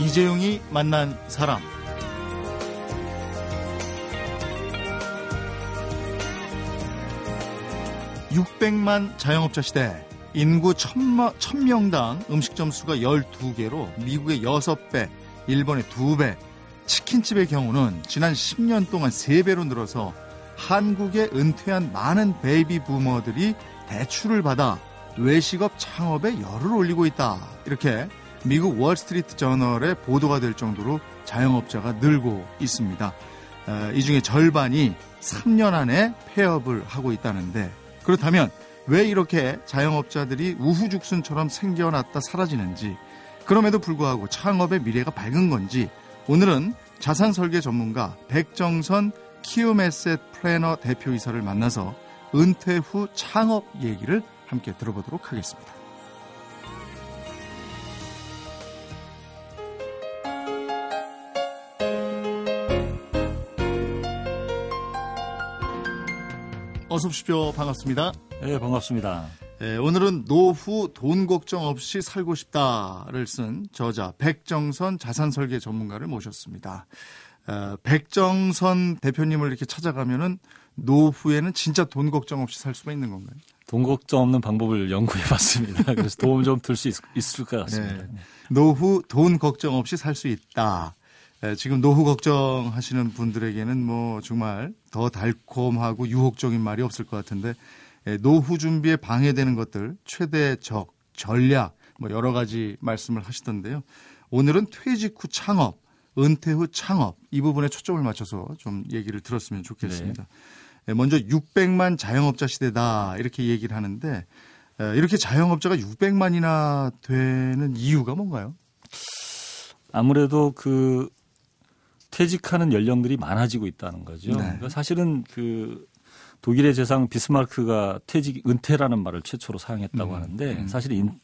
이재용이 만난 사람. (600만) 자영업자 시대 인구 1000명당 음식점 수가 12개로 미국의 6배, 일본의 2배, 치킨집의 경우는 지난 10년 동안 3배로 늘어서 한국에 은퇴한 많은 베이비 부머들이 대출을 받아 외식업 창업에 열을 올리고 있다. 이렇게 미국 월스트리트 저널에 보도가 될 정도로 자영업자가 늘고 있습니다. 어, 이 중에 절반이 3년 안에 폐업을 하고 있다는데 그렇다면 왜 이렇게 자영업자들이 우후죽순처럼 생겨났다 사라지는지 그럼에도 불구하고 창업의 미래가 밝은 건지 오늘은 자산 설계 전문가 백정선 키움에셋 플래너 대표이사를 만나서 은퇴 후 창업 얘기를 함께 들어보도록 하겠습니다. 어서 오십시오. 반갑습니다. 네, 반갑습니다. 네, 오늘은 노후 돈 걱정 없이 살고 싶다를 쓴 저자 백정선 자산설계 전문가를 모셨습니다. 어, 백정선 대표님을 이렇게 찾아가면은 노후에는 진짜 돈 걱정 없이 살 수가 있는 건가요? 돈 걱정 없는 방법을 연구해 봤습니다. 그래서 도움 좀 들 수 있을 것 같습니다. 네. 노후 돈 걱정 없이 살 수 있다. 지금 노후 걱정하시는 분들에게는 뭐 정말 더 달콤하고 유혹적인 말이 없을 것 같은데 노후 준비에 방해되는 것들 최대 적 전략 뭐 여러 가지 말씀을 하시던데요. 오늘은 퇴직 후 창업, 은퇴 후 창업 이 부분에 초점을 맞춰서 좀 얘기를 들었으면 좋겠습니다. 네. 먼저 600만 자영업자 시대다 이렇게 얘기를 하는데 이렇게 자영업자가 600만이나 되는 이유가 뭔가요? 아무래도 그 퇴직하는 연령들이 많아지고 있다는 거죠. 네. 그러니까 사실은 그 독일의 재상 비스마르크가 퇴직 은퇴라는 말을 최초로 사용했다고 음, 하는데 음. 사실 인,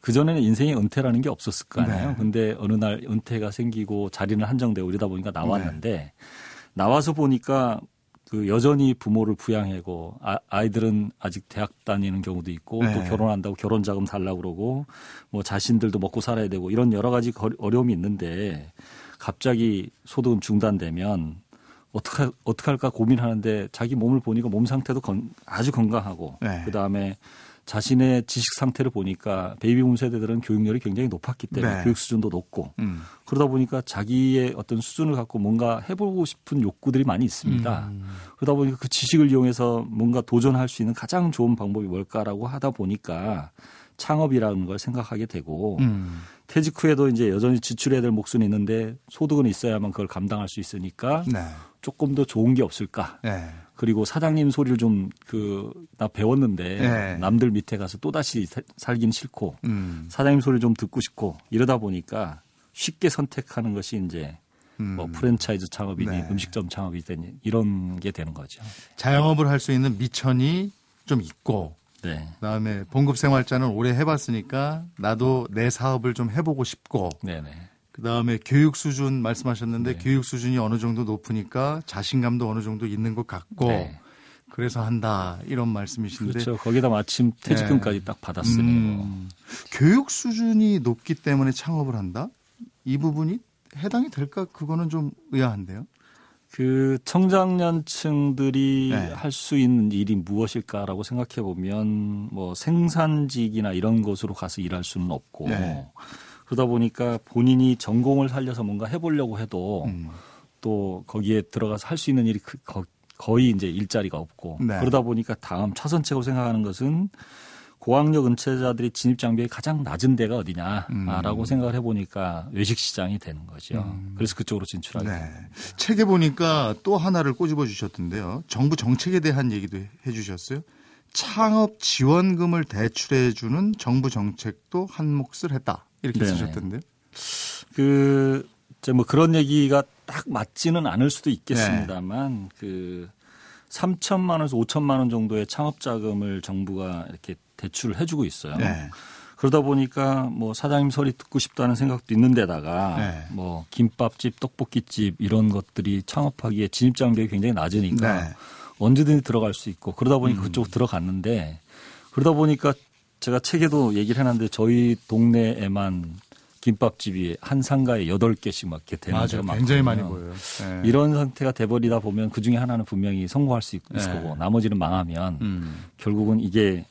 그전에는 인생의 은퇴라는 게 없었을 거 아니에요. 네. 근데 어느 날 은퇴가 생기고 자리는 한정되고 이러다 보니까 나왔는데 네. 나와서 보니까 그 여전히 부모를 부양하고 아, 이들은 아직 대학 다니는 경우도 있고 네. 또 결혼한다고 결혼 자금 달라고 그러고 뭐 자신들도 먹고 살아야 되고 이런 여러 가지 어려움이 있는데 갑자기 소득은 중단되면 어떻게 어떻게 할까 고민하는데 자기 몸을 보니까 몸 상태도 건, 아주 건강하고 네. 그다음에 자신의 지식 상태를 보니까 베이비붐 세대들은 교육열이 굉장히 높았기 때문에 네. 교육 수준도 높고 음. 그러다 보니까 자기의 어떤 수준을 갖고 뭔가 해보고 싶은 욕구들이 많이 있습니다. 음. 그러다 보니까 그 지식을 이용해서 뭔가 도전할 수 있는 가장 좋은 방법이 뭘까라고 하다 보니까 창업이라는 걸 생각하게 되고 음. 퇴직 후에도 이제 여전히 지출해야 될 몫은 있는데 소득은 있어야만 그걸 감당할 수 있으니까 네. 조금 더 좋은 게 없을까. 네. 그리고 사장님 소리를 좀 그 나 배웠는데 네. 남들 밑에 가서 또 다시 살긴 싫고 음. 사장님 소리 좀 듣고 싶고 이러다 보니까 쉽게 선택하는 것이 이제 음. 뭐 프랜차이즈 창업이니 네. 음식점 창업이든 이런 게 되는 거죠. 자영업을 할 수 있는 미천이 좀 있고 네. 그다음에 봉급 생활자는 오래 해봤으니까 나도 내 사업을 좀 해보고 싶고. 네네. 그다음에 교육 수준 말씀하셨는데 네. 교육 수준이 어느 정도 높으니까 자신감도 어느 정도 있는 것 같고. 네. 그래서 한다 이런 말씀이신데 그렇죠. 거기다 마침 퇴직금까지 네. 딱 받았으니 음, 교육 수준이 높기 때문에 창업을 한다 이 부분이 해당이 될까 그거는 좀 의아한데요. 그 청장년층들이 네. 할수 있는 일이 무엇일까라고 생각해 보면 뭐 생산직이나 이런 곳으로 가서 일할 수는 없고 네. 그러다 보니까 본인이 전공을 살려서 뭔가 해보려고 해도 음. 또 거기에 들어가서 할 수 있는 일이 그, 거의 이제 일자리가 없고 네. 그러다 보니까 다음 차선책으로 생각하는 것은 고학력 은퇴자들이 진입 장벽이 가장 낮은 데가 어디냐라고 음. 생각을 해보니까 외식 시장이 되는 거죠. 음. 그래서 그쪽으로 진출하게 네. 됩니다. 책에 보니까 또 하나를 꼬집어 주셨던데요. 정부 정책에 대한 얘기도 해주셨어요. 창업 지원금을 대출해 주는 정부 정책도 한 몫을 했다 이렇게 네. 쓰셨던데요. 그, 뭐 그런 얘기가 딱 맞지는 않을 수도 있겠습니다만 네. 그 3천만 원에서 5천만 원 정도의 창업 자금을 정부가 이렇게 대출을 해주고 있어요. 네. 그러다 보니까 뭐 사장님 소리 듣고 싶다는 생각도 있는데다가 네. 뭐 김밥집, 떡볶이집 이런 것들이 창업하기에 진입 장벽이 굉장히 낮으니까 네. 언제든지 들어갈 수 있고 그러다 보니까 음. 그쪽 들어갔는데 그러다 보니까 제가 책에도 얘기를 해놨는데 저희 동네에만 김밥집이 한 상가에 8개씩 막 이렇게 되는 맞아요. 굉장히 많이 보여요. 네. 이런 상태가 돼버리다 보면 그 중에 하나는 분명히 성공할 수 있, 을 네. 거고 나머지는 망하면 음. 결국은 이게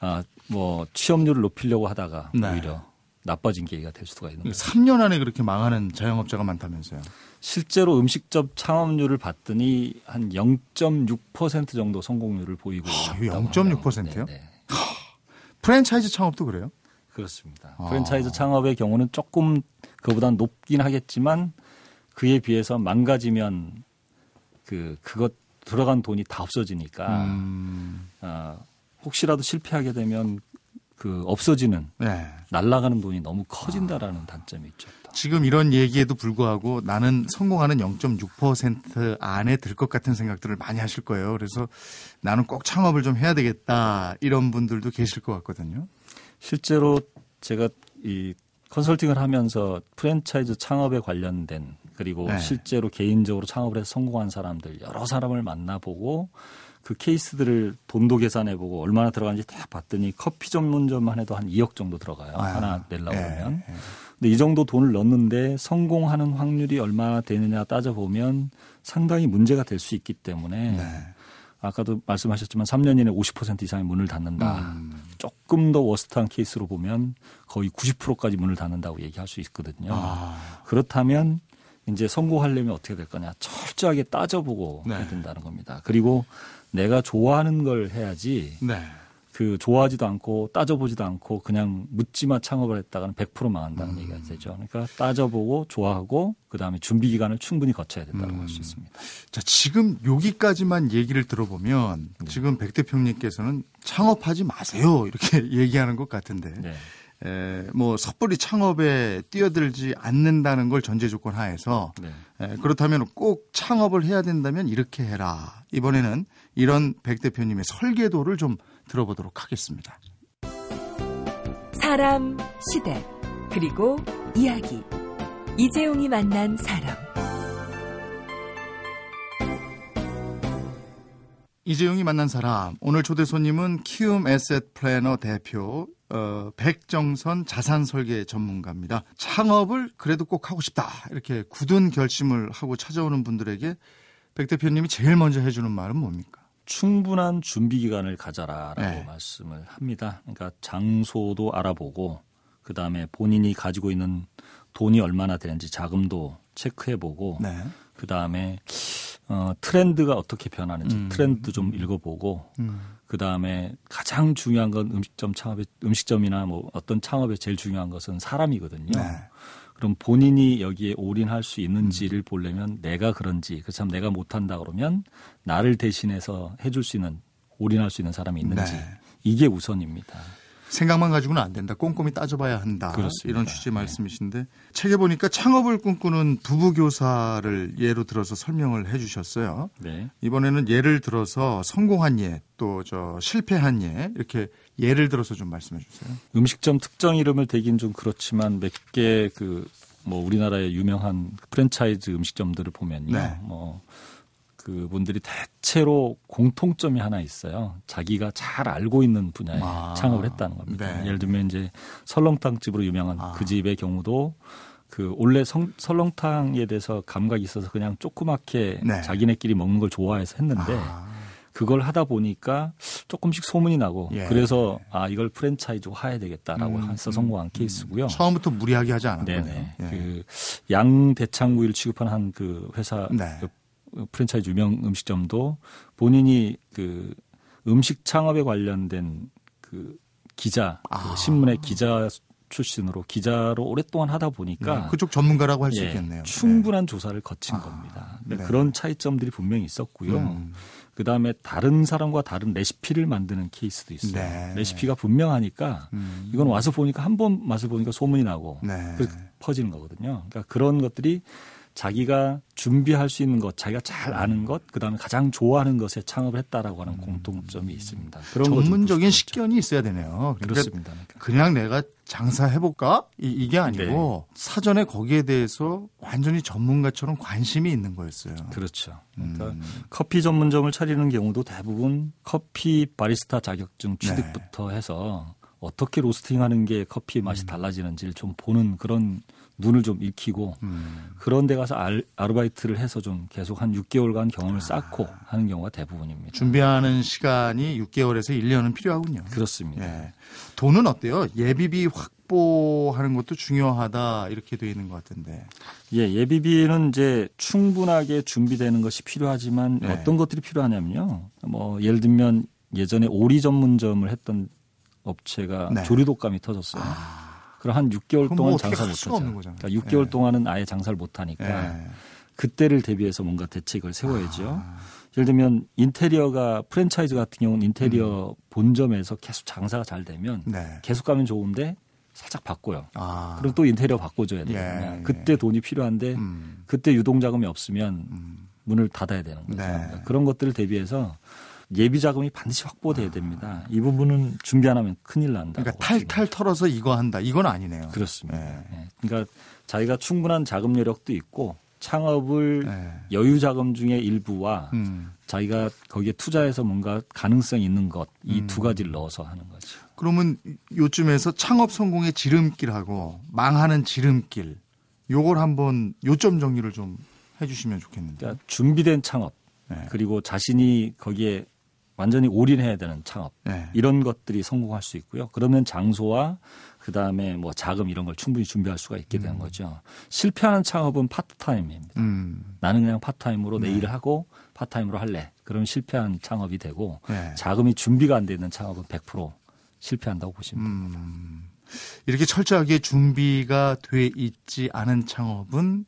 아, 뭐 취업률을 높이려고 하다가 네. 오히려 나빠진 계기가 될 수가 있는 거죠. 3년 안에 그렇게 망하는 자영업자가 많다면서요. 실제로 음식점 창업률을 봤더니 한 0.6% 정도 성공률을 보이고 아, 0.6%요? 네 네. 프랜차이즈 창업도 그래요? 그렇습니다. 아. 프랜차이즈 창업의 경우는 조금 그보다 높긴 하겠지만 그에 비해서 망가지면 그 그것 들어간 돈이 다 없어지니까 음. 어, 혹시라도 실패하게 되면 그 없어지는 네. 날아가는 돈이 너무 커진다라는 아. 단점이 있죠. 지금 이런 얘기에도 불구하고 나는 성공하는 0.6% 안에 들 것 같은 생각들을 많이 하실 거예요. 그래서 나는 꼭 창업을 좀 해야 되겠다 이런 분들도 계실 것 같거든요. 실제로 제가 이 컨설팅을 하면서 프랜차이즈 창업에 관련된 그리고 네. 실제로 개인적으로 창업을 해서 성공한 사람들 여러 사람을 만나보고 그 케이스들을 돈도 계산해보고 얼마나 들어가는지 다 봤더니 커피 전문점만 해도 한 2억 정도 들어가요. 아, 하나 내려고 네. 그러면. 네. 근데 이 정도 돈을 넣는데 성공하는 확률이 얼마나 되느냐 따져보면 상당히 문제가 될 수 있기 때문에 네. 아까도 말씀하셨지만 3년 이내 50% 이상의 문을 닫는다. 음. 조금 더 워스트한 케이스로 보면 거의 90%까지 문을 닫는다고 얘기할 수 있거든요. 아. 그렇다면 이제 성공하려면 어떻게 될 거냐. 철저하게 따져보고 네. 해야 된다는 겁니다. 그리고 내가 좋아하는 걸 해야지. 네. 그 좋아하지도 않고 따져보지도 않고 그냥 묻지마 창업을 했다가는 100% 망한다는 음. 얘기가 되죠. 그러니까 따져보고 좋아하고 그다음에 준비 기간을 충분히 거쳐야 된다고 음. 할수 있습니다. 자, 지금 여기까지만 얘기를 들어보면 네. 지금 백 대표님께서는 창업하지 마세요. 이렇게 얘기하는 것 같은데. 네. 에, 뭐 섣불리 창업에 뛰어들지 않는다는 걸 전제 조건 하에서 네. 에, 그렇다면 꼭 창업을 해야 된다면 이렇게 해라. 이번에는 이런 백 대표님의 설계도를 좀 들어보도록 하겠습니다. 사람, 시대, 그리고 이야기. 이재용이 만난 사람. 이재용이 만난 사람. 오늘 초대 손님은 키움 에셋 플래너 대표 어, 백정선 자산 설계 전문가입니다. 창업을 그래도 꼭 하고 싶다. 이렇게 굳은 결심을 하고 찾아오는 분들에게 백 대표님이 제일 먼저 해주는 말은 뭡니까? 충분한 준비 기간을 가져라라고 네. 말씀을 합니다. 그러니까 장소도 알아보고 그 다음에 본인이 가지고 있는 돈이 얼마나 되는지 자금도 체크해보고 네. 그 다음에 어, 트렌드가 어떻게 변하는지 음. 트렌드 좀 읽어보고 음. 그 다음에 가장 중요한 건 음식점 창업의 음식점이나 뭐 어떤 창업에 제일 중요한 것은 사람이거든요. 네. 그럼 본인이 여기에 올인할 수 있는지를 음. 보려면 내가 그런지 그참 내가 못한다 그러면 나를 대신해서 해줄 수 있는 올인할 수 있는 사람이 있는지 네. 이게 우선입니다. 생각만 가지고는 안 된다. 꼼꼼히 따져봐야 한다. 그렇습니다. 이런 취지 의 네. 말씀이신데 책에 보니까 창업을 꿈꾸는 부부 교사를 예로 들어서 설명을 해주셨어요. 네. 이번에는 예를 들어서 성공한 예, 또 저 실패한 예 이렇게 예를 들어서 좀 말씀해 주세요. 음식점 특정 이름을 대긴 좀 그렇지만 몇개그 뭐 우리나라의 유명한 프랜차이즈 음식점들을 보면요. 네. 뭐 그분들이 대체로 공통점이 하나 있어요. 자기가 잘 알고 있는 분야에 아, 창업을 했다는 겁니다. 네. 예를 들면 이제 설렁탕 집으로 유명한 아. 그 집의 경우도 그 원래 성, 설렁탕에 대해서 감각이 있어서 그냥 조그맣게 네. 자기네끼리 먹는 걸 좋아해서 했는데 아. 그걸 하다 보니까 조금씩 소문이 나고 예. 그래서 아 이걸 프랜차이즈화 해야 되겠다라고 음, 해서 성공한 음, 케이스고요. 처음부터 무리하게 하지 않았거든요. 네네. 예. 그 양 대창구이를 취급하는 한그 회사 네. 그 프랜차이즈 유명 음식점도 본인이 그 음식 창업에 관련된 그 기자, 그 아. 그 신문의 기자 출신으로 기자로 오랫동안 하다 보니까 네, 그쪽 전문가라고 할수 예, 있겠네요. 충분한 네. 조사를 거친 아, 겁니다. 네. 그런 차이점들이 분명히 있었고요. 음. 그 다음에 다른 사람과 다른 레시피를 만드는 케이스도 있어요. 네. 레시피가 분명하니까 음. 이건 와서 보니까 한 번 맛을 보니까 소문이 나고 네. 퍼지는 거거든요. 그러니까 그런 것들이 자기가 준비할 수 있는 것, 자기가 잘 아는 것, 그다음에 가장 좋아하는 것에 창업을 했다라고 하는 음. 공통점이 있습니다. 그런 전문적인 식견이 있어야 되네요. 그러니까 그렇습니다. 그냥 내가 장사해 볼까 이, 게 아니고 네. 사전에 거기에 대해서 완전히 전문가처럼 관심이 있는 거였어요. 그렇죠. 그러니까 음. 커피 전문점을 차리는 경우도 대부분 커피 바리스타 자격증 취득부터 네. 해서 어떻게 로스팅하는 게 커피 맛이 음. 달라지는지를 좀 보는 그런 눈을 좀 익히고 음. 그런 데 가서 알, 아르바이트를 해서 좀 계속 한 6개월간 경험을 아. 쌓고 하는 경우가 대부분입니다. 준비하는 시간이 6개월에서 1년은 필요하군요. 그렇습니다. 예. 돈은 어때요? 예비비 확보하는 것도 중요하다 이렇게 되어 있는 것 같은데. 예, 예비비는 이제 충분하게 준비되는 것이 필요하지만 예. 어떤 것들이 필요하냐면요. 뭐 예를 들면 예전에 오리 전문점을 했던 업체가 네. 조류독감이 터졌어요. 아. 그럼 한 6개월 동안 뭐 장사 못 하죠. 그러니까 6개월 네. 동안은 아예 장사를 못 하니까 네. 그때를 대비해서 뭔가 대책을 세워야죠. 아. 예를 들면 인테리어가 프랜차이즈 같은 경우는 인테리어 음. 본점에서 계속 장사가 잘 되면 네. 계속 가면 좋은데 살짝 바꿔요. 아. 그럼 또 인테리어 바꿔줘야 돼요. 예, 그때 예. 돈이 필요한데 음. 그때 유동자금이 없으면 음. 문을 닫아야 되는 거죠. 네. 그러니까 그런 것들을 대비해서 예비 자금이 반드시 확보돼야 됩니다. 이 부분은 준비 안 하면 큰일 난다. 그러니까 탈탈 털어서 이거 한다. 이건 아니네요. 그렇습니다. 네. 네. 그러니까 자기가 충분한 자금 여력도 있고 창업을 네. 여유 자금 중에 일부와 음. 자기가 거기에 투자해서 뭔가 가능성 있는 것 이두 음. 가지를 넣어서 하는 거죠. 그러면 요즘에서 창업 성공의 지름길하고 망하는 지름길 요걸 한번 요점 정리를 좀 해주시면 좋겠는데. 그러니까 준비된 창업 네. 그리고 자신이 거기에 완전히 올인해야 되는 창업 네. 이런 것들이 성공할 수 있고요. 그러면 장소와 그 다음에 뭐 자금 이런 걸 충분히 준비할 수가 있게 되는 음. 거죠. 실패하는 창업은 파트타임입니다. 음. 나는 그냥 파트타임으로 네. 내 일을 하고 파트타임으로 할래. 그럼 실패한 창업이 되고 네. 자금이 준비가 안 되는 창업은 100% 실패한다고 보시면 됩니다. 음. 이렇게 철저하게 준비가 돼 있지 않은 창업은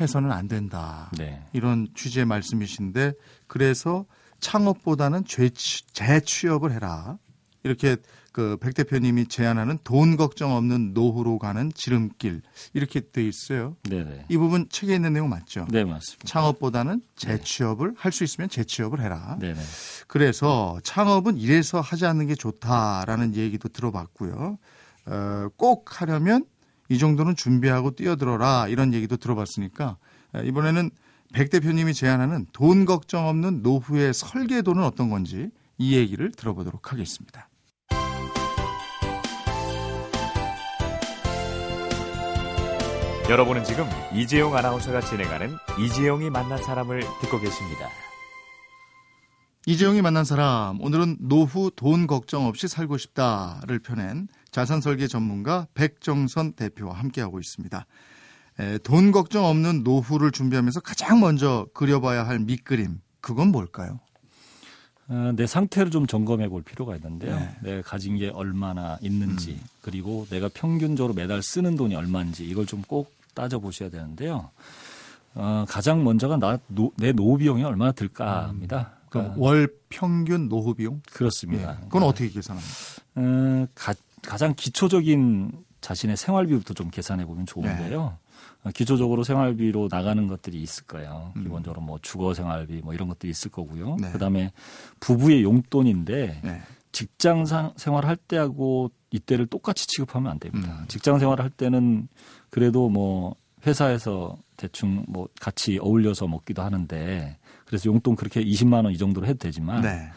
해서는 안 된다. 네. 이런 취지의 말씀이신데 그래서 창업보다는 재취업을 해라. 이렇게 그 백 대표님이 제안하는 돈 걱정 없는 노후로 가는 지름길 이렇게 돼 있어요. 네네. 이 부분 책에 있는 내용 맞죠? 네 맞습니다. 창업보다는 재취업을 네. 할수 있으면 재취업을 해라. 네네. 그래서 창업은 이래서 하지 않는 게 좋다라는 얘기도 들어봤고요. 어, 꼭 하려면 이 정도는 준비하고 뛰어들어라 이런 얘기도 들어봤으니까 이번에는 백 대표님이 제안하는 돈 걱정 없는 노후의 설계도는 어떤 건지 이 얘기를 들어보도록 하겠습니다. 여러분은 지금 이재용 아나운서가 진행하는 이재용이 만난 사람을 듣고 계십니다. 이재용이 만난 사람 오늘은 노후 돈 걱정 없이 살고 싶다를 펴낸 자산 설계 전문가 백정선 대표와 함께하고 있습니다. 에, 돈 걱정 없는 노후를 준비하면서 가장 먼저 그려봐야 할 밑그림 그건 뭘까요? 어, 내 상태를 좀 점검해 볼 필요가 있는데요. 네. 내가 가진 게 얼마나 있는지 음. 그리고 내가 평균적으로 매달 쓰는 돈이 얼마인지 이걸 좀 꼭 따져 보셔야 되는데요. 어, 가장 먼저가 나, 노, 내 노후 비용이 얼마나 들까입니다. 음. 그러니까 월 평균 노후 비용? 그렇습니다. 네. 그건 어떻게 계산합니까? 어, 가, 가장 기초적인 자신의 생활비부터 좀 계산해 보면 좋은데요. 네. 기초적으로 생활비로 나가는 것들이 있을 거예요. 음. 기본적으로 뭐 주거 생활비 뭐 이런 것들이 있을 거고요. 네. 그다음에 부부의 용돈인데 네. 직장 생활할 때하고 이때를 똑같이 취급하면 안 됩니다. 음. 직장 생활할 때는 그래도 뭐 회사에서 대충 뭐 같이 어울려서 먹기도 하는데 그래서 용돈 그렇게 20만 원 이 정도로 해도 되지만 네.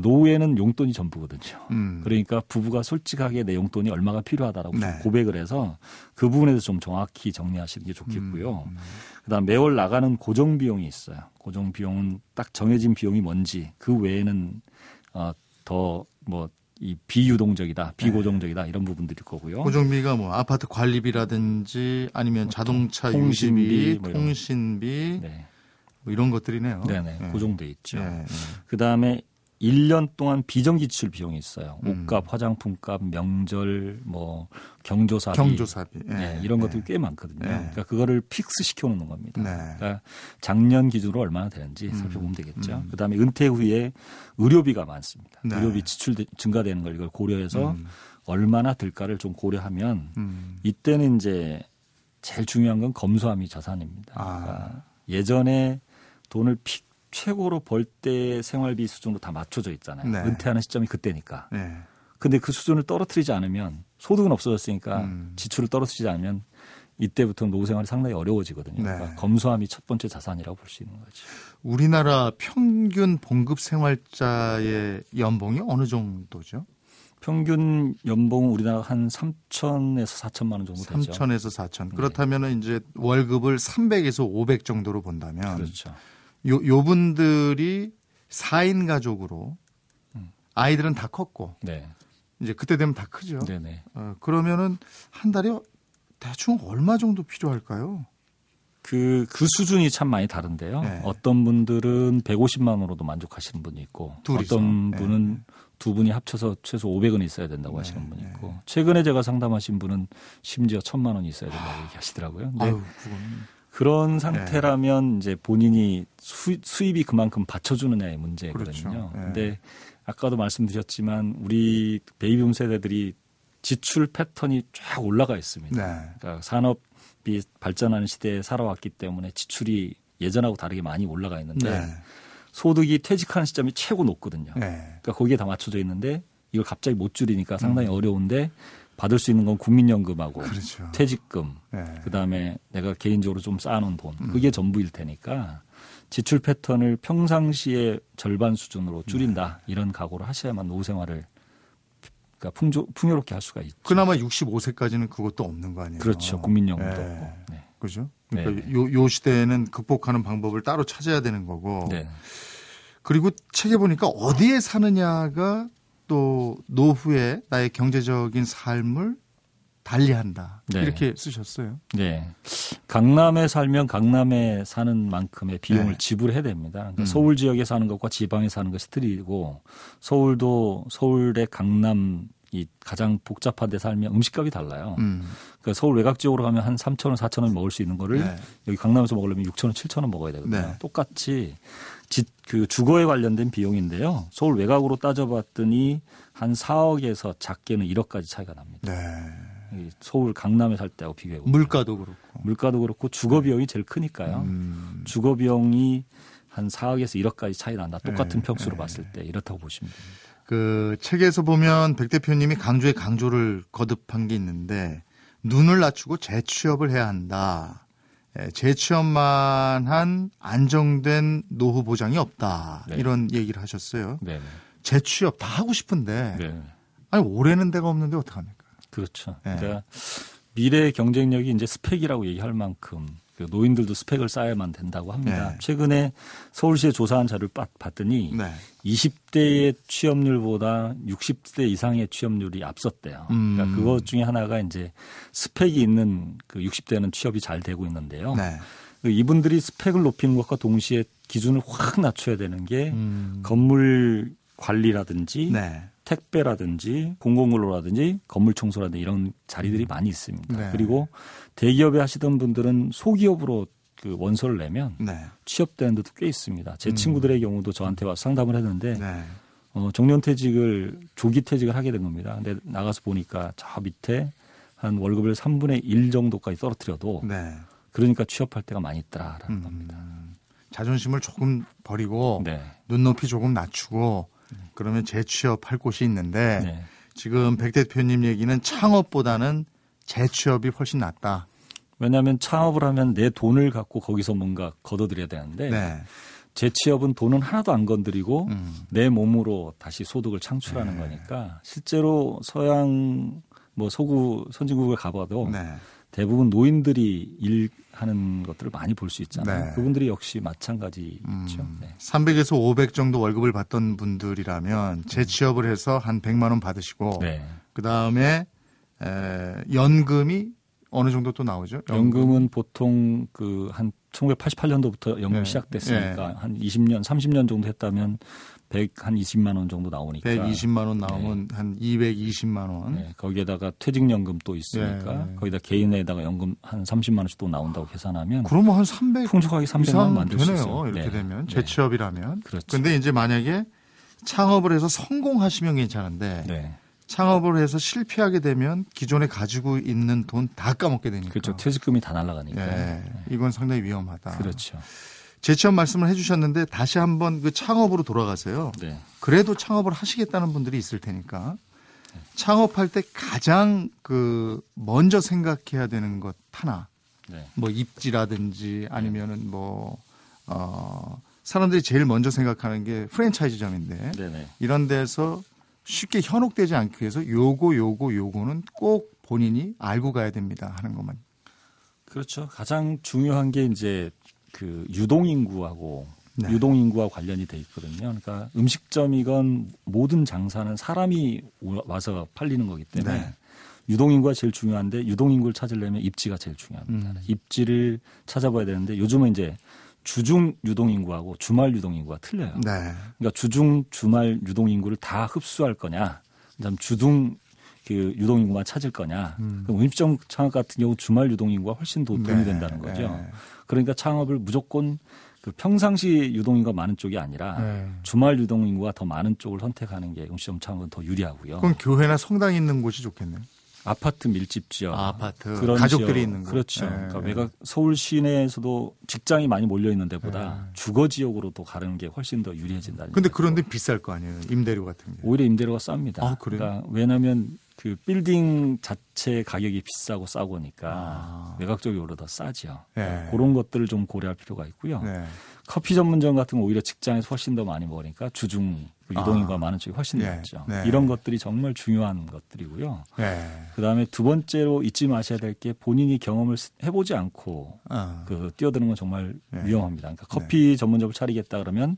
노후에는 용돈이 전부거든요. 음. 그러니까 부부가 솔직하게 내 용돈이 얼마가 필요하다라고 네. 고백을 해서 그 부분에 대해서 좀 정확히 정리하시는 게 좋겠고요. 음. 음. 그다음 매월 나가는 고정 비용이 있어요. 고정 비용은 딱 정해진 비용이 뭔지 그 외에는 어, 더뭐 이 비유동적이다, 비고정적이다 네. 이런 부분들일 거고요. 고정비가 뭐 아파트 관리비라든지 아니면 뭐 자동차 통신비, 유지비, 뭐 통신비 네. 뭐 이런 것들이네요. 네네 네. 고정돼 있죠. 네. 네. 그 다음에 1년 동안 비정기 지출 비용이 있어요. 음. 옷값, 화장품값, 명절, 뭐 경조사비, 경조사비, 네, 네, 이런 것들이 꽤 많거든요. 네. 그러니까 그거를 fix 시켜 놓는 겁니다. 네. 그러니까 작년 기준으로 얼마나 되는지 음. 살펴보면 되겠죠. 음. 그다음에 은퇴 후에 의료비가 많습니다. 네. 의료비 지출 증가되는 걸 이걸 고려해서 음. 얼마나 들까를 좀 고려하면 음. 이때는 이제 제일 중요한 건 검소함이 자산입니다. 아. 그러니까 예전에 돈을 픽 최고로 벌 때 생활비 수준으로 다 맞춰져 있잖아요. 네. 은퇴하는 시점이 그때니까. 네. 근데 그 수준을 떨어뜨리지 않으면 소득은 없어졌으니까 음. 지출을 떨어뜨리지 않으면 이때부터 노후 생활이 상당히 어려워지거든요. 네. 그러니까 검소함이 첫 번째 자산이라고 볼 수 있는 거죠. 우리나라 평균 봉급 생활자의 연봉이 어느 정도죠? 평균 연봉은 우리나라 한 3천에서 4천만 원 정도 되죠. 3천에서 4천. 그렇다면은 이제 월급을 300에서 500 정도로 본다면 그렇죠. 요 요 분들이 4인 가족으로 아이들은 다 컸고 네. 이제 그때 되면 다 크죠. 네네. 어, 그러면은 한 달에 대충 얼마 정도 필요할까요? 그, 그 수준이 참 많이 다른데요. 네. 어떤 분들은 150만 원으로도 만족하시는 분이 있고, 둘이서. 어떤 네. 분은 두 분이 합쳐서 최소 500은 있어야 된다고 하시는 분이 있고, 최근에 제가 상담하신 분은 심지어 1000만 원이 있어야 된다고 얘기하시더라고요. 근데 아유, 그거는 그런 상태라면 이제 본인이 수, 수입이 그만큼 받쳐주느냐의 문제거든요. 그렇죠. 예. 근데 아까도 말씀드렸지만 우리 베이비붐 세대들이 지출 패턴이 쫙 올라가 있습니다. 네. 그러니까 산업이 발전하는 시대에 살아왔기 때문에 지출이 예전하고 다르게 많이 올라가 있는데 네. 소득이 퇴직하는 시점이 최고 높거든요. 네. 그러니까 거기에 다 맞춰져 있는데 이걸 갑자기 못 줄이니까 상당히 음. 어려운데 받을 수 있는 건 국민연금하고 그렇죠. 퇴직금 네. 그다음에 내가 개인적으로 좀 쌓아놓은 돈 음. 그게 전부일 테니까 지출 패턴을 평상시에 절반 수준으로 줄인다 네. 이런 각오를 하셔야만 노후 생활을 그러니까 풍조, 풍요롭게 할 수가 있죠. 그나마 65세까지는 그것도 없는 거 아니에요? 그렇죠. 국민연금도 네. 없고. 네. 그죠? 네. 그러니까 요, 요 시대에는 극복하는 방법을 따로 찾아야 되는 거고. 네. 그리고 책에 보니까 어디에 사느냐가 또 노후에 나의 경제적인 삶을 달리한다. 네. 이렇게 쓰셨어요. 네. 강남에 살면 강남에 사는 만큼의 비용을 네. 지불해야 됩니다. 그러니까 음. 서울 지역에 사는 것과 지방에 사는 것이 틀리고 서울도 서울의 강남 이 가장 복잡한 데 살면 음식값이 달라요. 음. 그러니까 서울 외곽 지역으로 가면 한 3천 원, 4천 원 먹을 수 있는 거를 네. 여기 강남에서 먹으려면 6천 원, 7천 원 먹어야 되거든요. 네. 똑같이 지, 그 주거에 관련된 비용인데요. 서울 외곽으로 따져봤더니 한 4억에서 작게는 1억까지 차이가 납니다. 네. 이 서울 강남에 살 때하고 비교해 보면 물가도 그렇고. 물가도 그렇고 주거 비용이 제일 크니까요. 음. 주거 비용이 한 4억에서 1억까지 차이 난다. 똑같은 네, 평수로 네. 봤을 때 이렇다고 보시면 됩니다. 그 책에서 보면 백 대표님이 강조에 강조를 거듭한 게 있는데 눈을 낮추고 재취업을 해야 한다. 예, 재취업만 한 안정된 노후 보장이 없다. 네. 이런 얘기를 하셨어요. 네. 재취업 다 하고 싶은데 네. 아니 올해는 데가 없는데 어떡합니까? 그렇죠. 네. 그러니까 미래 경쟁력이 이제 스펙이라고 얘기할 만큼 그 노인들도 스펙을 쌓아야만 된다고 합니다. 네. 최근에 서울시에 조사한 자료를 빠- 봤더니 네. 20대의 취업률보다 60대 이상의 취업률이 앞섰대요. 음. 그러니까 그것 중에 하나가 이제 스펙이 있는 그 60대는 취업이 잘 되고 있는데요. 네. 그 이분들이 스펙을 높이는 것과 동시에 기준을 확 낮춰야 되는 게 음. 건물 관리라든지 네. 택배라든지 공공근로라든지 건물 청소라든지 이런 자리들이 많이 있습니다. 네. 그리고 대기업에 하시던 분들은 소기업으로 그 원서를 내면 네. 취업되는 데도 꽤 있습니다. 제 음. 친구들의 경우도 저한테 와서 상담을 했는데 네. 어, 정년퇴직을 조기 퇴직을 하게 된 겁니다. 근데 나가서 보니까 저 밑에 한 월급을 3분의 1 정도까지 떨어뜨려도 네. 그러니까 취업할 때가 많이 있더라라는 음. 겁니다. 자존심을 조금 버리고 네. 눈높이 조금 낮추고 그러면 재취업할 곳이 있는데 네. 지금 백 대표님 얘기는 창업보다는 재취업이 훨씬 낫다. 왜냐하면 창업을 하면 내 돈을 갖고 거기서 뭔가 걷어들여야 되는데 네. 재취업은 돈은 하나도 안 건드리고 음. 내 몸으로 다시 소득을 창출하는 네. 거니까 실제로 서양 뭐 서구 선진국을 가봐도 네. 대부분 노인들이 일하는 것들을 많이 볼 수 있잖아요. 네. 그분들이 역시 마찬가지죠. 음, 네. 300에서 500 정도 월급을 받던 분들이라면 재취업을 해서 한 100만 원 받으시고 네. 그다음에 에, 연금이 어느 정도 또 나오죠? 연금은 보통 그 한 1988년도부터 연금 네. 시작됐으니까 네. 한 20년, 30년 정도 했다면 100, 한 20만 원 정도 나오니까 120만 원 나오면 한 220만 원. 네, 거기에다가 퇴직연금 또 있으니까 예. 거기다 개인에다가 연금 한 30만 원씩 또 나온다고 계산하면 그러면 한 300 풍족하게 300만 원 만들 수 되네요. 있어요. 이렇게 네. 되면 네. 재취업이라면. 그렇죠. 근데 이제 만약에 창업을 해서 성공하시면 괜찮은데 네. 창업을 해서 실패하게 되면 기존에 가지고 있는 돈 다 까먹게 되니까. 그렇죠. 퇴직금이 다 날아가니까. 예, 이건 상당히 위험하다. 그렇죠. 재취업 말씀을 해주셨는데 다시 한번 그 창업으로 돌아가세요. 네. 그래도 창업을 하시겠다는 분들이 있을 테니까 창업할 때 가장 그 먼저 생각해야 되는 것 하나 네. 뭐 입지라든지 아니면은 뭐 어, 사람들이 제일 먼저 생각하는 게 프랜차이즈점인데. 이런 데서 쉽게 현혹되지 않기 위해서 요거 요거 요거는 꼭 본인이 알고 가야 됩니다 하는 것만. 그렇죠. 가장 중요한 게 이제 그 유동 인구하고 네. 유동 인구와 관련이 돼 있거든요. 그러니까 음식점이건 모든 장사는 사람이 와서 팔리는 거기 때문에 네. 유동 인구가 제일 중요한데 유동 인구를 찾으려면 입지가 제일 중요합니다. 음. 입지를 찾아봐야 되는데 요즘은 이제 주중 유동 인구하고 주말 유동 인구가 틀려요. 네. 그러니까 주중 주말 유동 인구를 다 흡수할 거냐, 그다음 주중 그 유동 인구만 찾을 거냐. 음. 그럼 음식점 창업 같은 경우 주말 유동 인구가 훨씬 더 돈이 네. 된다는 거죠. 네. 그러니까 창업을 무조건 그 평상시 유동 인구가 많은 쪽이 아니라 네. 주말 유동 인구가 더 많은 쪽을 선택하는 게 음식점 창업은 더 유리하고요. 그럼 교회나 성당 있는 곳이 좋겠네요. 아파트 밀집 지역, 아, 아파트. 그런 가족들이 지역, 있는 곳. 그렇죠. 네. 그러니까 외곽 서울 시내에서도 직장이 많이 몰려 있는 데보다 네. 주거 지역으로 또 가는 게 훨씬 더 유리해진다는. 근데. 그런데 비쌀 거 아니에요. 임대료 같은 게. 오히려 임대료가 쌉니다. 아, 그래요? 그러니까 왜냐하면 그 빌딩 자체 가격이 비싸고 싸고니까 아. 외곽 쪽이 오히려 더 싸지요. 네. 그런 것들을 좀 고려할 필요가 있고요. 네. 커피 전문점 같은 거 오히려 직장에서 훨씬 더 많이 먹으니까 주중 유동인구가 아. 많은 쪽이 훨씬 네. 낫죠. 네. 이런 것들이 정말 중요한 것들이고요. 네. 그다음에 두 번째로 잊지 마셔야 될 게 본인이 경험을 해보지 않고 아. 그 뛰어드는 건 정말 네. 위험합니다. 그러니까 커피 전문점을 차리겠다 그러면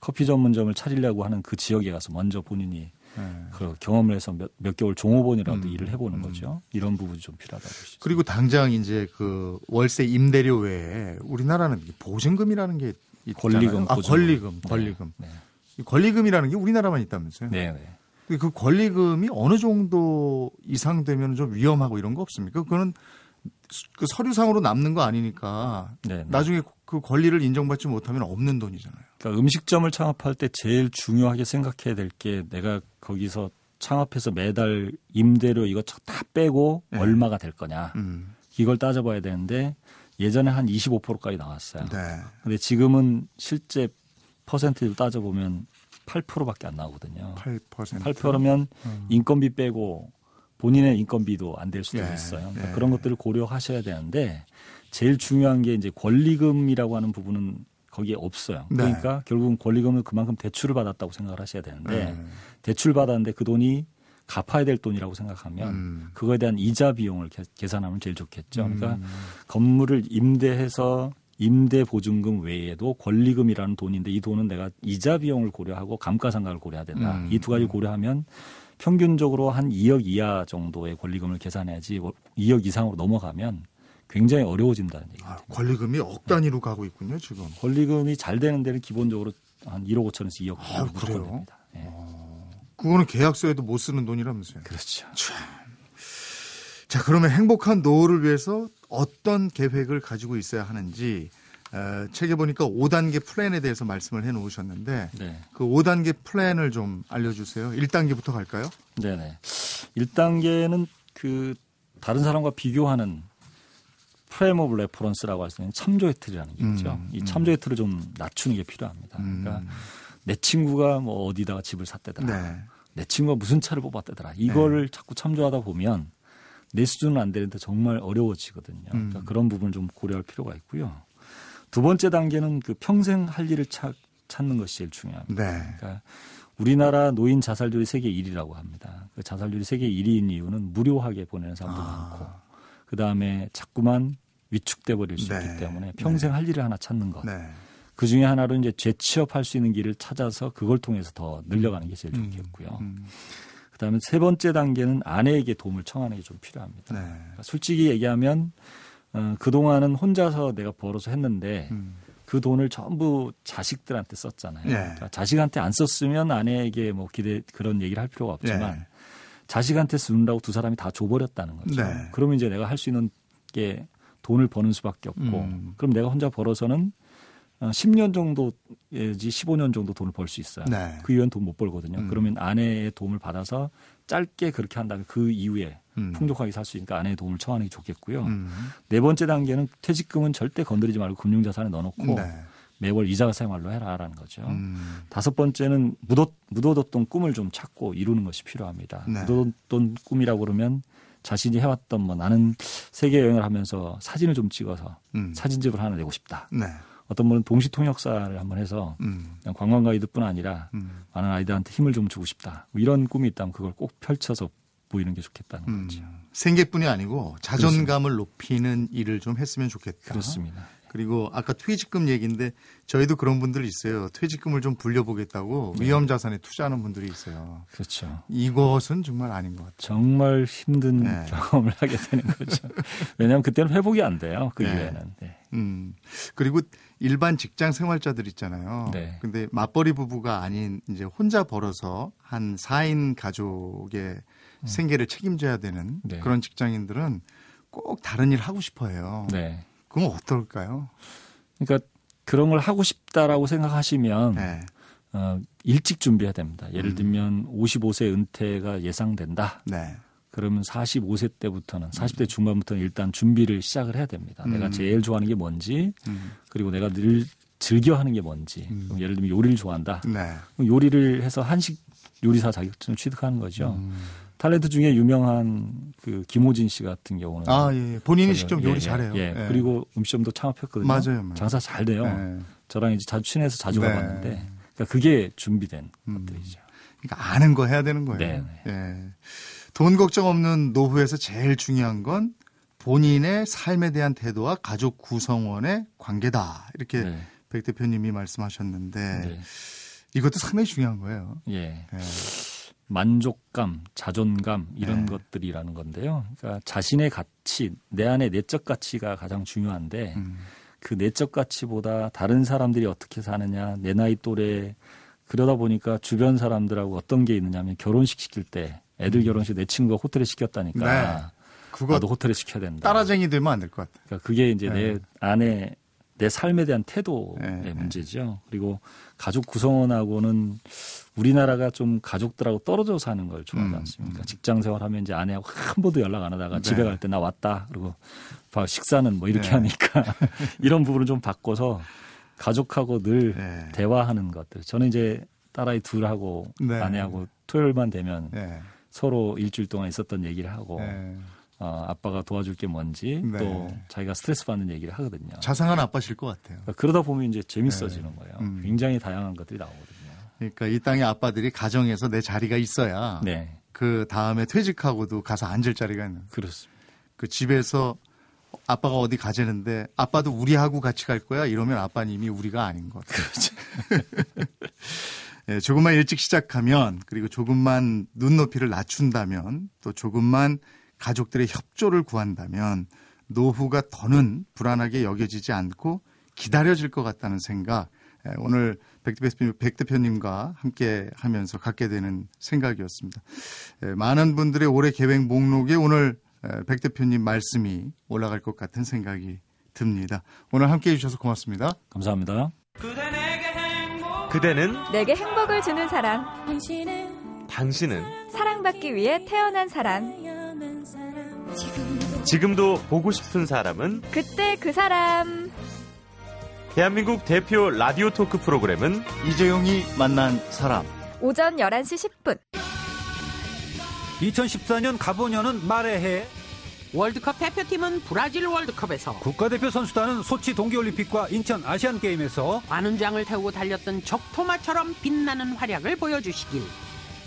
커피 전문점을 차리려고 하는 그 지역에 가서 먼저 본인이 네. 그 경험을 해서 몇, 몇 개월 종업원이라도 음, 일을 해보는 음. 거죠. 이런 부분이 좀 필요하다고 있습니다. 그리고 당장 이제 그 월세 임대료 외에 우리나라는 보증금이라는 게 있잖아요. 권리금, 아. 권리금, 네. 권리금. 네. 이 권리금이라는 게 우리나라만 있다면서요? 네, 네. 그 권리금이 어느 정도 이상 되면 좀 위험하고 이런 거 없습니까? 그거는 그 서류상으로 남는 거 아니니까 네, 네. 나중에 그 권리를 인정받지 못하면 없는 돈이잖아요. 그러니까 음식점을 창업할 때 제일 중요하게 생각해야 될 게 내가 거기서 창업해서 매달 임대료 이거 다 빼고 네. 얼마가 될 거냐 음. 이걸 따져봐야 되는데 예전에 한 25%까지 나왔어요. 네. 근데 지금은 실제 퍼센트를 따져보면 8%밖에 안 나오거든요. 8%. 8%면 음. 인건비 빼고 본인의 인건비도 안 될 수도 예, 있어요. 그러니까 예. 그런 것들을 고려하셔야 되는데 제일 중요한 게 이제 권리금이라고 하는 부분은 거기에 없어요. 네. 그러니까 결국은 권리금을 그만큼 대출을 받았다고 생각을 하셔야 되는데 네. 대출 받았는데 그 돈이 갚아야 될 돈이라고 생각하면 음. 그거에 대한 이자 비용을 계- 계산하면 제일 좋겠죠. 그러니까 음. 건물을 임대해서 임대 보증금 외에도 권리금이라는 돈인데 이 돈은 내가 이자 비용을 고려하고 감가상각을 고려해야 된다. 음. 이두 가지 고려하면 평균적으로 한 2억 이하 정도의 권리금을 계산해야지 2억 이상으로 넘어가면 굉장히 어려워진다는 얘기죠. 아, 권리금이 억 단위로 가고 있군요, 지금. 권리금이 잘 되는 데는 기본적으로 한 1억 5천에서 2억 아, 무조건? 됩니다. 예. 그거는 계약서에도 못 쓰는 돈이라면서요. 그렇죠. 자, 그러면 행복한 노후를 위해서 어떤 계획을 가지고 있어야 하는지 어, 책에 보니까 5단계 플랜에 대해서 말씀을 해 놓으셨는데 네. 그 5단계 플랜을 좀 알려주세요. 1단계부터 갈까요? 네네. 1단계는 그 다른 사람과 비교하는 frame of reference라고 할 수 있는 참조의 틀이라는 게 있죠. 음, 이 음. 참조의 틀을 좀 낮추는 게 필요합니다. 그러니까 음. 내 친구가 뭐 어디다가 집을 샀대더라. 네. 내 친구가 무슨 차를 뽑았대더라. 이거를 자꾸 참조하다 보면 내 수준은 안 되는데 정말 어려워지거든요. 그러니까 음. 그런 부분을 좀 고려할 필요가 있고요. 두 번째 단계는 그 평생 할 일을 찾, 찾는 것이 제일 중요합니다. 네. 그러니까 우리나라 노인 자살률이 세계 1위라고 합니다. 그 자살률이 세계 1위인 이유는 무료하게 보내는 사람도 아. 많고, 그 다음에 자꾸만 위축돼 버릴 수 네. 있기 때문에 평생 할 일을 하나 찾는 것. 네. 그 중에 하나로 이제 재취업할 수 있는 길을 찾아서 그걸 통해서 더 늘려가는 게 제일 음, 좋겠고요. 음. 그 다음에 세 번째 단계는 아내에게 도움을 청하는 게 좀 필요합니다. 네. 그러니까 솔직히 얘기하면 어, 그 동안은 혼자서 내가 벌어서 했는데 음. 그 돈을 전부 자식들한테 썼잖아요. 네. 그러니까 자식한테 안 썼으면 아내에게 뭐 기대 그런 얘기를 할 필요가 없지만 네. 자식한테 쓴다고 두 사람이 다 줘버렸다는 거죠. 네. 그러면 이제 내가 할 수 있는 게 돈을 버는 수밖에 없고, 음. 그럼 내가 혼자 벌어서는 어, 10년 정도지 15년 정도 돈을 벌 수 있어요. 네. 그 이후엔 돈 못 벌거든요. 음. 그러면 아내의 도움을 받아서 짧게 그렇게 한 다음에 그 이후에 음. 풍족하게 살 수 있으니까 아내의 도움을 청하는 게 좋겠고요. 음. 네 번째 단계는 퇴직금은 절대 건드리지 말고 금융자산에 넣어놓고 네. 매월 이자 생활로 해라라는 거죠. 음. 다섯 번째는 묻어, 묻어뒀던 꿈을 좀 찾고 이루는 것이 필요합니다. 네. 묻어뒀던 꿈이라고 그러면 자신이 해왔던 뭐 나는 세계 여행을 하면서 사진을 좀 찍어서 음. 사진집을 하나 내고 싶다. 네. 어떤 분은 동시 통역사를 한번 해서 음. 관광 가이드뿐 아니라 음. 많은 아이들한테 힘을 좀 주고 싶다. 뭐 이런 꿈이 있다면 그걸 꼭 펼쳐서 보이는 게 좋겠다는 음. 거죠. 생계뿐이 아니고 자존감을 그렇습니다. 높이는 일을 좀 했으면 좋겠다. 그렇습니다. 그리고 아까 퇴직금 얘기인데 저희도 그런 분들 있어요. 퇴직금을 좀 불려보겠다고 네. 위험 자산에 투자하는 분들이 있어요. 그렇죠. 이것은 정말 아닌 것 같아요. 정말 힘든 네. 경험을 하게 되는 거죠. 왜냐하면 그때는 회복이 안 돼요. 그 네. 이후에는. 네. 음. 그리고 일반 직장 생활자들 있잖아요. 네. 근데 맞벌이 부부가 아닌 이제 혼자 벌어서 한 4인 가족의 음. 생계를 책임져야 되는 네. 그런 직장인들은 꼭 다른 일 하고 싶어 해요. 네. 그럼 어떨까요? 그러니까 그런 걸 하고 싶다라고 생각하시면 네. 어, 일찍 준비해야 됩니다. 예를 음. 들면 55세 은퇴가 예상된다. 네. 그러면 45세 때부터는 40대 중반부터는 일단 준비를 시작을 해야 됩니다. 음. 내가 제일 좋아하는 게 뭔지 음. 그리고 내가 늘 즐겨 하는 게 뭔지. 음. 예를 들면 요리를 좋아한다. 네. 요리를 해서 한식 요리사 자격증을 취득하는 거죠. 음. 탤런트 중에 유명한 그 김호진 씨 같은 경우는 아 예, 본인이 직접 요리 예, 예, 잘해요. 예, 예. 그리고 음식점도 창업했거든요. 맞아요, 맞아요. 장사 잘 돼요. 예. 저랑 이제 자주 친해서 자주 네. 가봤는데, 그러니까 그게 준비된 음. 것들이죠. 그러니까 아는 거 해야 되는 거예요. 네, 네. 예. 돈 걱정 없는 노후에서 제일 중요한 건 본인의 삶에 대한 태도와 가족 구성원의 관계다. 이렇게 네. 백 대표님이 말씀하셨는데 네. 이것도 상당히 중요한 거예요. 예. 예. 만족감, 자존감 이런 네. 것들이라는 건데요. 그러니까 자신의 가치, 내 안의 내적 가치가 가장 중요한데 음. 그 내적 가치보다 다른 사람들이 어떻게 사느냐, 내 나이 또래 그러다 보니까 주변 사람들하고 어떤 게 있느냐면 결혼식 시킬 때 애들 음. 결혼식 내 친구가 호텔에 시켰다니까 네. 그거 나도 호텔에 시켜야 된다. 따라쟁이 되면 안 될 것 같아. 그러니까 그게 이제 네. 내 안에 내 삶에 대한 태도의 네. 문제죠. 그리고 가족 구성원하고는 우리나라가 좀 가족들하고 떨어져 사는 걸 좋아하지 음, 않습니까? 음. 직장 생활하면 이제 아내하고 한 번도 연락 안 하다가 네. 집에 갈 때 나 왔다. 그리고 식사는 뭐 이렇게 네. 하니까 이런 부분을 좀 바꿔서 가족하고 늘 네. 대화하는 것들. 저는 이제 딸아이 둘하고 네. 아내하고 토요일만 되면 네. 서로 일주일 동안 있었던 얘기를 하고 네. 어, 아빠가 도와줄 게 뭔지 네. 또 자기가 스트레스 받는 얘기를 하거든요. 자상한 아빠실 것 같아요. 그러니까 그러다 보면 이제 재밌어지는 거예요. 음. 굉장히 다양한 것들이 나오거든요. 그러니까 이 땅의 아빠들이 가정에서 내 자리가 있어야 네. 그 다음에 퇴직하고도 가서 앉을 자리가 있는. 그렇습니다. 그 집에서 아빠가 어디 가재는데 아빠도 우리하고 같이 갈 거야 이러면 아빠님이 우리가 아닌 것. 그렇죠. 예, 조금만 일찍 시작하면 그리고 조금만 눈높이를 낮춘다면 또 조금만 가족들의 협조를 구한다면 노후가 더는 불안하게 여겨지지 않고 기다려질 것 같다는 생각 예, 오늘 백, 백 대표님과 함께 하면서 갖게 되는 생각이었습니다. 예, 많은 분들의 올해 계획 목록에 오늘 예, 백 대표님 말씀이 올라갈 것 같은 생각이 듭니다. 오늘 함께 해주셔서 고맙습니다. 감사합니다. 그대는 내게 행복을 주는 사람. 당신은 사랑받기 위해 태어난 사람. 지금도 보고 싶은 사람은 그때 그 사람. 대한민국 대표 라디오 토크 프로그램은 이재용이 만난 사람. 오전 11시 10분. 2014년 가보년은 말해 해. 월드컵 대표팀은 브라질 월드컵에서 국가대표 선수단은 소치 동계올림픽과 인천 아시안게임에서 많은 장을 태우고 달렸던 적토마처럼 빛나는 활약을 보여주시길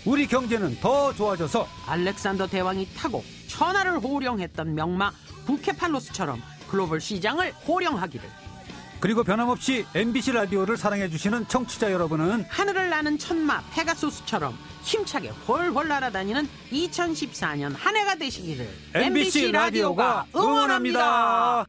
우리 경제는 더 좋아져서 알렉산더 대왕이 타고 천하를 호령했던 명마 부케팔로스처럼 글로벌 시장을 호령하기를 그리고 변함없이 MBC 라디오를 사랑해주시는 청취자 여러분은 하늘을 나는 천마 페가소스처럼 힘차게 훨훨 날아다니는 2014년 한 해가 되시기를 MBC, MBC 라디오가 응원합니다.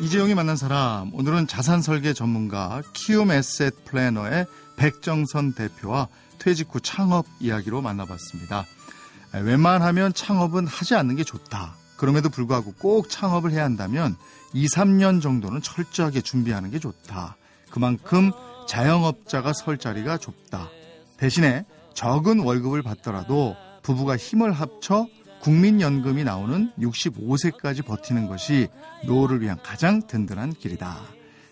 이재용이 만난 사람 오늘은 자산 설계 전문가 키움 에셋 플래너의 백정선 대표와 퇴직 후 창업 이야기로 만나봤습니다. 웬만하면 창업은 하지 않는 게 좋다. 그럼에도 불구하고 꼭 창업을 해야 한다면 2, 3년 정도는 철저하게 준비하는 게 좋다. 그만큼 자영업자가 설 자리가 좁다. 대신에 적은 월급을 받더라도 부부가 힘을 합쳐 국민연금이 나오는 65세까지 버티는 것이 노후를 위한 가장 든든한 길이다.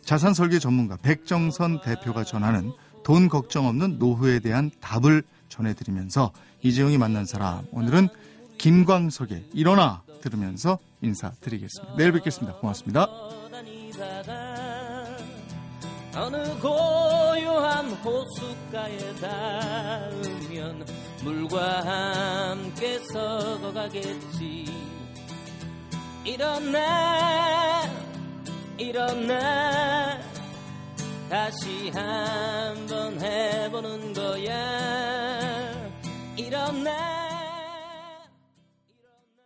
자산 설계 전문가 백정선 대표가 전하는 돈 걱정 없는 노후에 대한 답을 전해드리면서 이재용이 만난 사람 오늘은 김광석의 일어나 들으면서 인사드리겠습니다. 내일 뵙겠습니다. 고맙습니다. 어느 고요한 호숫가에 닿으면 물과 함께 썩어가겠지 일어나 일어나 다시 한번 해보는 거야. 일어나